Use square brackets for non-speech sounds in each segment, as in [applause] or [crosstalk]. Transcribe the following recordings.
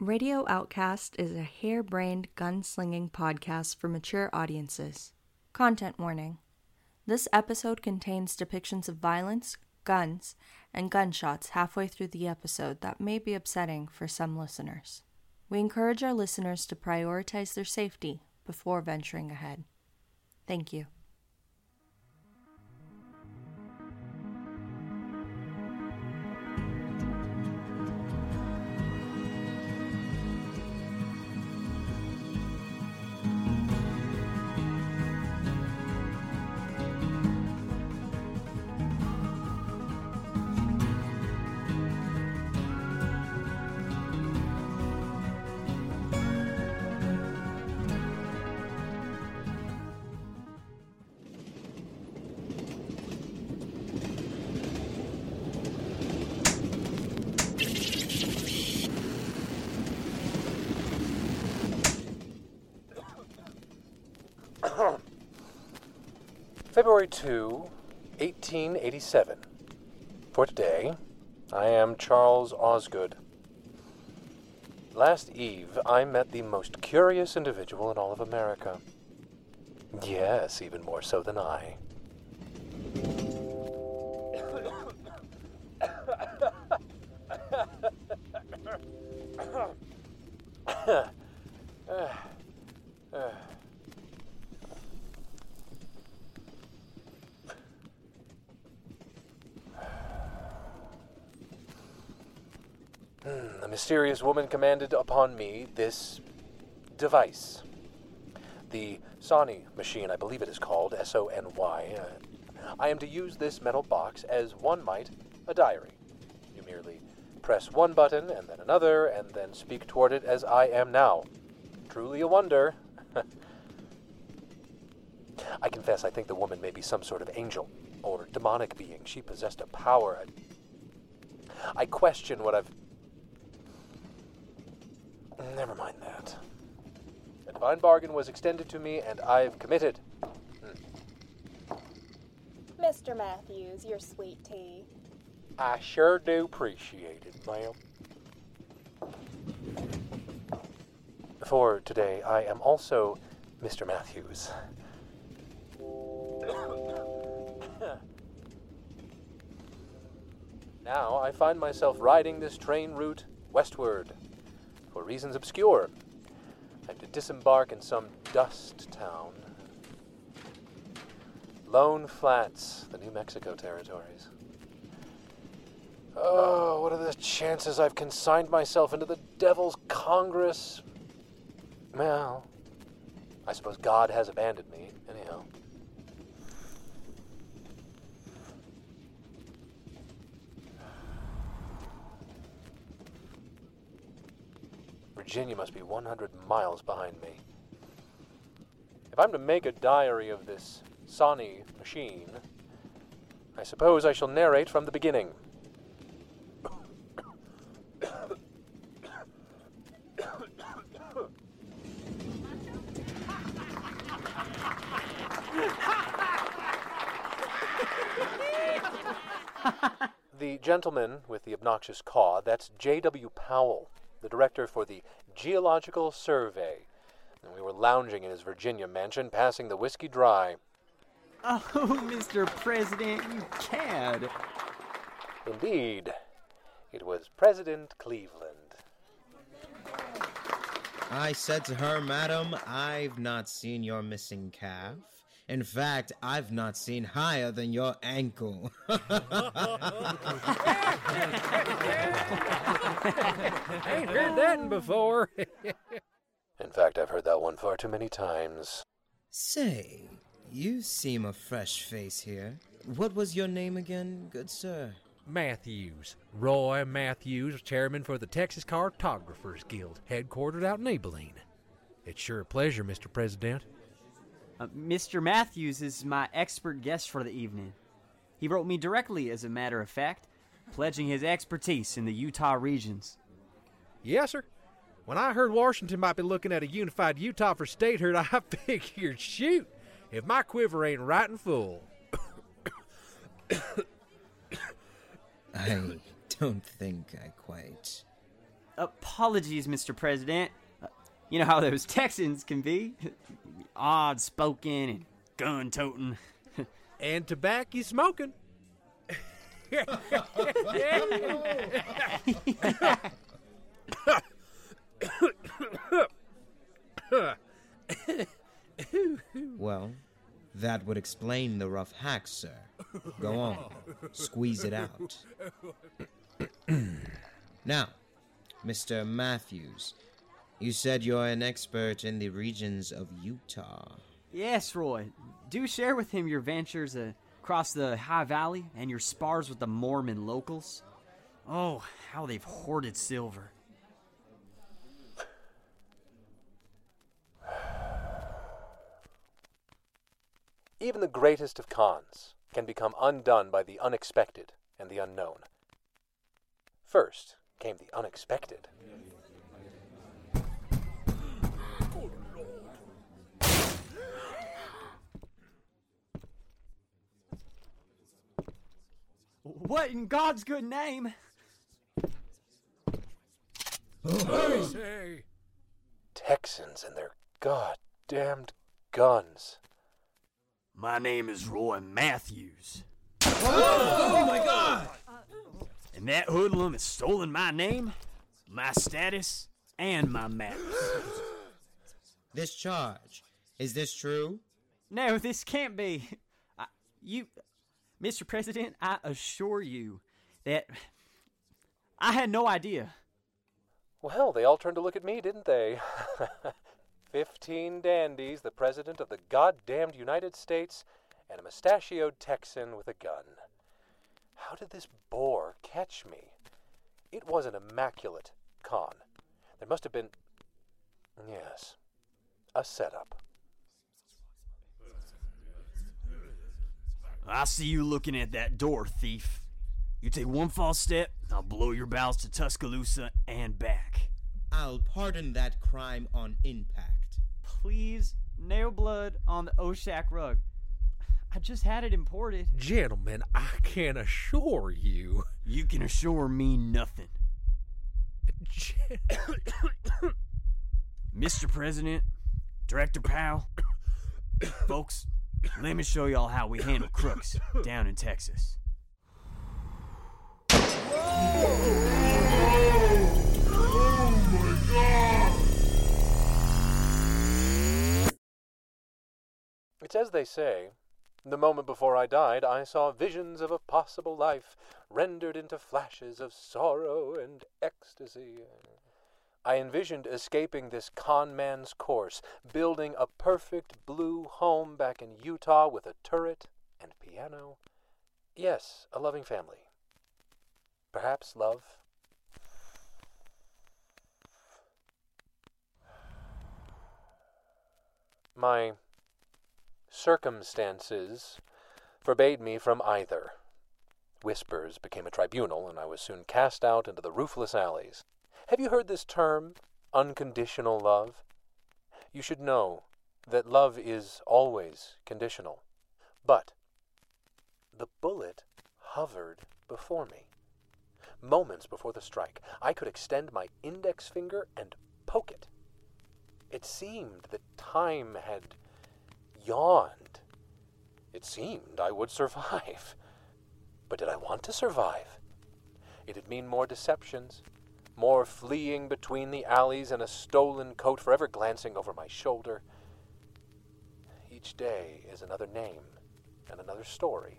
Radio Outcast is a harebrained gunslinging podcast for mature audiences. Content warning This episode contains depictions of violence, guns, and gunshots halfway through the episode that may be upsetting for some listeners. We encourage our listeners to prioritize their safety before venturing ahead. Thank you. February 2, 1887. For today, I am Charles Osgood. Last eve, I met the most curious individual in all of America. Yes, even more so than I. The mysterious woman commanded upon me this device. The Sony machine, I believe it is called, S O N Y. Uh, am to use this metal box as one might a diary. You merely press one button and then another, and then speak toward it as I am now. Truly a wonder. [laughs] I confess, I think the woman may be some sort of angel or demonic being. She possessed a power. I, I question what I've Never mind that. A divine bargain was extended to me, and I've committed. Hmm. Mr. Matthews, your sweet tea. I sure do appreciate it, ma'am. For today, I am also Mr. Matthews. [coughs] now I find myself riding this train route westward for reasons obscure. I'm to disembark in some dust town. Lone Flats, the New Mexico territories. Oh, what are the chances I've consigned myself into the Devil's Congress? Well, I suppose God has abandoned me, anyhow. Virginia must be 100 miles behind me. If I'm to make a diary of this Sony machine, I suppose I shall narrate from the beginning. [laughs] the gentleman with the obnoxious caw, that's J.W. Powell, the director for the Geological Survey. And we were lounging in his Virginia mansion, passing the whiskey dry. Oh, [laughs] Mr. President, you cad. Indeed, it was President Cleveland. I said to her, Madam, I've not seen your missing calf. In fact, I've not seen higher than your ankle. [laughs] Ain't heard that before. [laughs] In fact, I've heard that one far too many times. Say, you seem a fresh face here. What was your name again, good sir? Matthews. Roy Matthews, chairman for the Texas Cartographers Guild, headquartered out in Abilene. It's sure a pleasure, Mr. President. Uh, Mr. Matthews is my expert guest for the evening. He wrote me directly, as a matter of fact, pledging his expertise in the Utah regions. Yes, sir. When I heard Washington might be looking at a unified Utah for statehood, I [laughs] figured, shoot, if my quiver ain't right and full. I don't think I quite. apologies, Mr. President. You know how those Texans can be odd spoken and gun toting. and tobacco smoking. Well, that would explain the rough hack, sir. Go on, squeeze it out. [clears throat] now, Mr. Matthews, you said you're an expert in the regions of Utah. Yes, Roy. Do share with him your ventures uh, across the High Valley and your spars with the Mormon locals. Oh, how they've hoarded silver. Even the greatest of cons can become undone by the unexpected and the unknown. First came the unexpected. What in God's good name? Say, Texans and their goddamned guns. My name is Roy Matthews. Oh, oh my god! And that hoodlum has stolen my name, my status, and my maps. [gasps] This charge, is this true? No, this can't be. I, you, Mr. President, I assure you that I had no idea. Well, they all turned to look at me, didn't they? [laughs] Fifteen dandies, the President of the goddamned United States, and a mustachioed Texan with a gun. How did this boar catch me? It was an immaculate con. There must have been. Yes, a setup. I see you looking at that door, thief. You take one false step, I'll blow your bowels to Tuscaloosa and back. I'll pardon that crime on impact. Please, nail blood on the Oushak rug. I just had it imported. gentlemen, I can assure you. You can assure me nothing. [coughs] Gen- Mr. President, Director Powell, [coughs] folks, let me show y'all how we handle crooks down in Texas. It's as they say. The moment before I died, I saw visions of a possible life rendered into flashes of sorrow and ecstasy. I envisioned escaping this con man's course, building a perfect blue home back in Utah with a turret and piano. Yes, a loving family. Perhaps love. My circumstances forbade me from either. Whispers became a tribunal, and I was soon cast out into the roofless alleys. Have you heard this term, unconditional love? You should know that love is always conditional. But the bullet hovered before me. Moments before the strike, I could extend my index finger and poke it. It seemed that time had yawned. It seemed I would survive. But did I want to survive? It'd mean more deceptions, more fleeing between the alleys and a stolen coat forever glancing over my shoulder. Each day is another name and another story.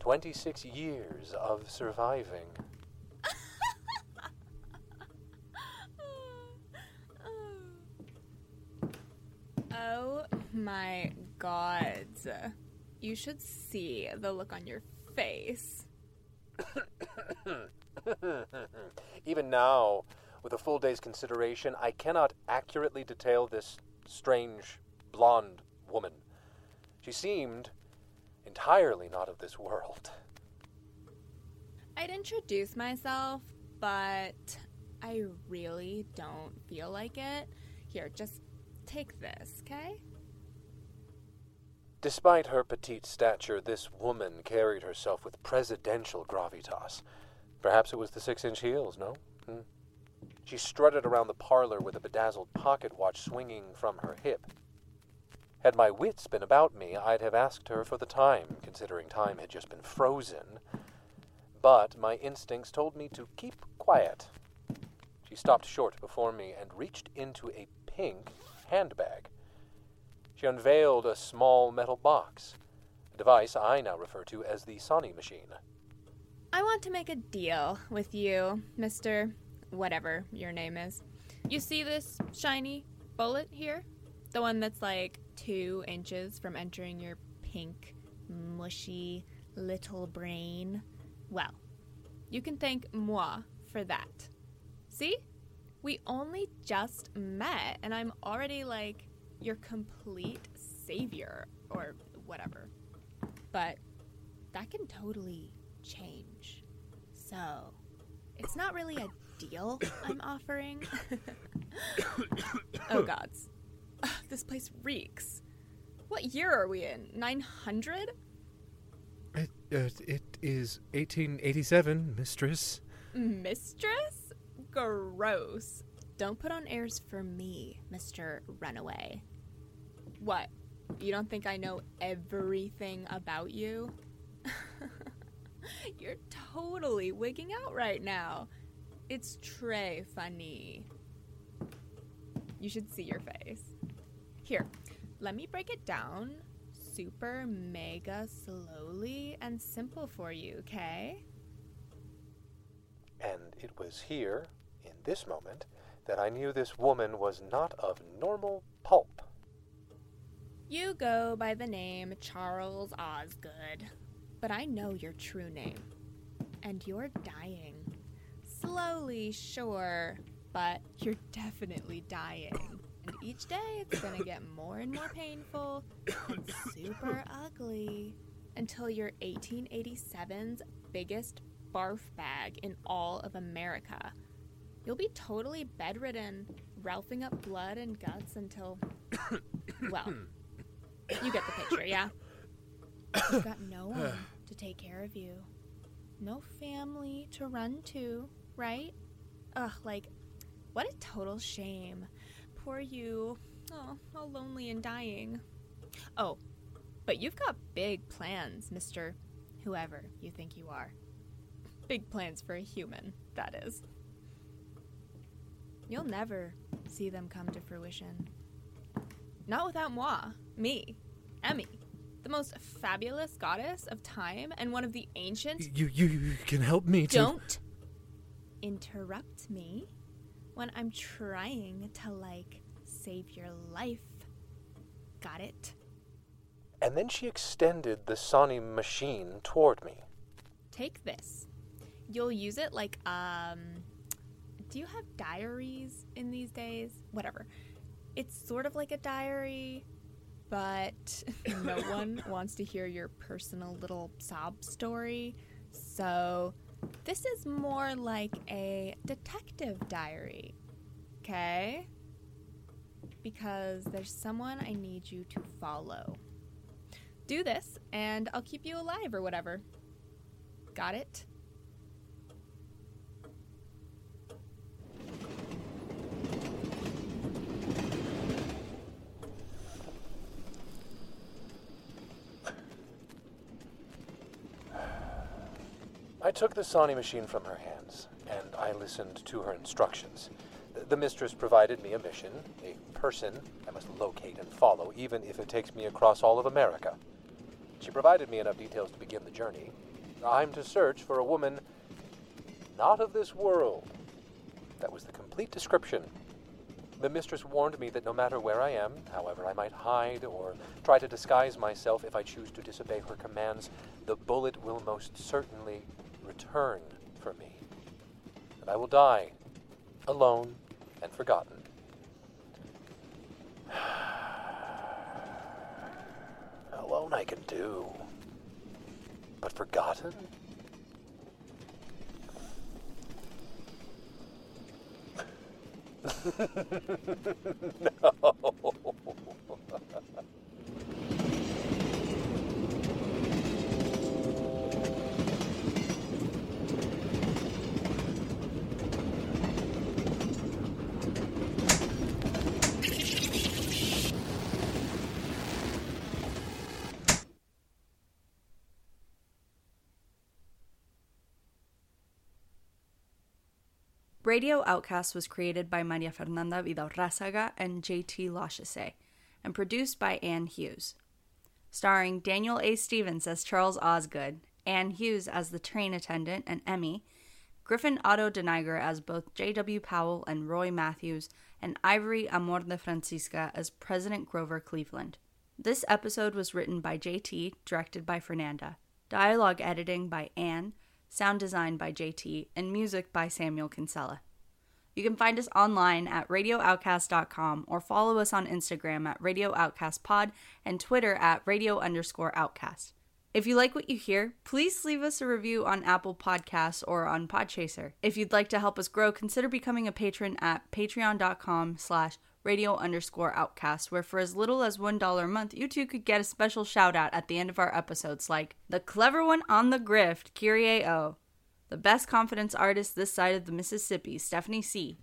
Twenty six years of surviving. [laughs] Oh my god. You should see the look on your face. [coughs] [coughs] [laughs] Even now, with a full day's consideration, I cannot accurately detail this strange blonde woman. She seemed entirely not of this world. I'd introduce myself, but I really don't feel like it. Here, just take this, okay? Despite her petite stature, this woman carried herself with presidential gravitas. Perhaps it was the six inch heels, no? Hmm. She strutted around the parlor with a bedazzled pocket watch swinging from her hip. Had my wits been about me, I'd have asked her for the time, considering time had just been frozen. But my instincts told me to keep quiet. She stopped short before me and reached into a pink handbag. She unveiled a small metal box, a device I now refer to as the Sony machine. I want to make a deal with you, Mr. Whatever your name is. You see this shiny bullet here? The one that's like two inches from entering your pink, mushy little brain? Well, you can thank moi for that. See? We only just met, and I'm already like your complete savior, or whatever. But that can totally change. So, it's not really a deal [coughs] I'm offering. [coughs] oh, gods. Ugh, [coughs] this place reeks. What year are we in? 900? It, uh, it is 1887, mistress. Mistress? Gross. Don't put on airs for me, Mr. Runaway. What? You don't think I know everything about you? [laughs] [laughs] You're totally wigging out right now. It's Trey funny. You should see your face. Here, let me break it down super mega slowly and simple for you, okay? And it was here, in this moment, that I knew this woman was not of normal pulp. You go by the name Charles Osgood, but I know your true name. And you're dying. Slowly, sure, but you're definitely dying. And each day it's gonna get more and more painful and super ugly until you're 1887's biggest barf bag in all of America. You'll be totally bedridden, ralphing up blood and guts until. [coughs] well, you get the picture, yeah? You've got no one to take care of you, no family to run to, right? Ugh, like, what a total shame. Poor you. Oh, all lonely and dying. Oh, but you've got big plans, Mr. Whoever you think you are. Big plans for a human, that is. You'll never see them come to fruition. Not without moi, me, Emmy, the most fabulous goddess of time and one of the ancient. You, you, you can help me to. Don't interrupt me when I'm trying to, like, save your life. Got it? And then she extended the Sony machine toward me. Take this. You'll use it like, um. Do you have diaries in these days? Whatever. It's sort of like a diary, but [laughs] no one wants to hear your personal little sob story. So, this is more like a detective diary. Okay? Because there's someone I need you to follow. Do this, and I'll keep you alive or whatever. Got it? I took the Sony machine from her hands, and I listened to her instructions. The mistress provided me a mission, a person I must locate and follow, even if it takes me across all of America. She provided me enough details to begin the journey. I'm to search for a woman not of this world. That was the complete description. The mistress warned me that no matter where I am, however I might hide or try to disguise myself if I choose to disobey her commands, the bullet will most certainly return for me, and I will die alone and forgotten. [sighs] alone I can do, but forgotten? [laughs] no. [laughs] Radio Outcast was created by Maria Fernanda Vidal-Rázaga and JT Lachese and produced by Anne Hughes. Starring Daniel A. Stevens as Charles Osgood, Anne Hughes as the train attendant and Emmy, Griffin Otto Deniger as both J.W. Powell and Roy Matthews, and Ivory Amor de Francisca as President Grover Cleveland. This episode was written by JT, directed by Fernanda. Dialogue editing by Anne, sound design by JT, and music by Samuel Kinsella. You can find us online at radiooutcast.com or follow us on Instagram at Radio Outcast Pod and Twitter at radio underscore outcast. If you like what you hear, please leave us a review on Apple Podcasts or on Podchaser. If you'd like to help us grow, consider becoming a patron at patreon.com slash radio underscore outcast, where for as little as $1 a month, you too could get a special shout out at the end of our episodes, like the clever one on the grift, Kyrie O, the best confidence artist this side of the Mississippi, Stephanie C,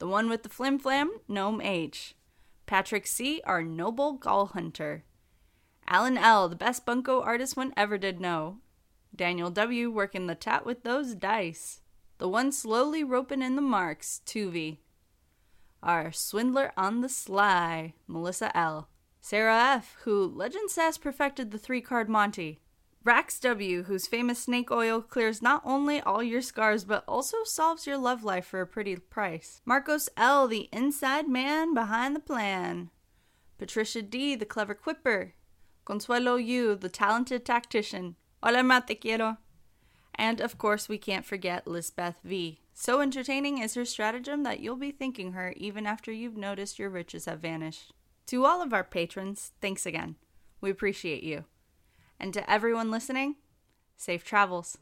the one with the flim flam, Gnome H, Patrick C, our noble gall hunter, Alan L, the best bunko artist one ever did know, Daniel W, working the tat with those dice, the one slowly roping in the marks, Tuvi, our swindler on the sly, Melissa L. Sarah F., who legend says perfected the three card Monte. Rax W., whose famous snake oil clears not only all your scars but also solves your love life for a pretty price. Marcos L., the inside man behind the plan. Patricia D., the clever quipper. Consuelo U., the talented tactician. Hola, ma te quiero. And of course, we can't forget Lisbeth V. So entertaining is her stratagem that you'll be thanking her even after you've noticed your riches have vanished. To all of our patrons, thanks again. We appreciate you. And to everyone listening, safe travels.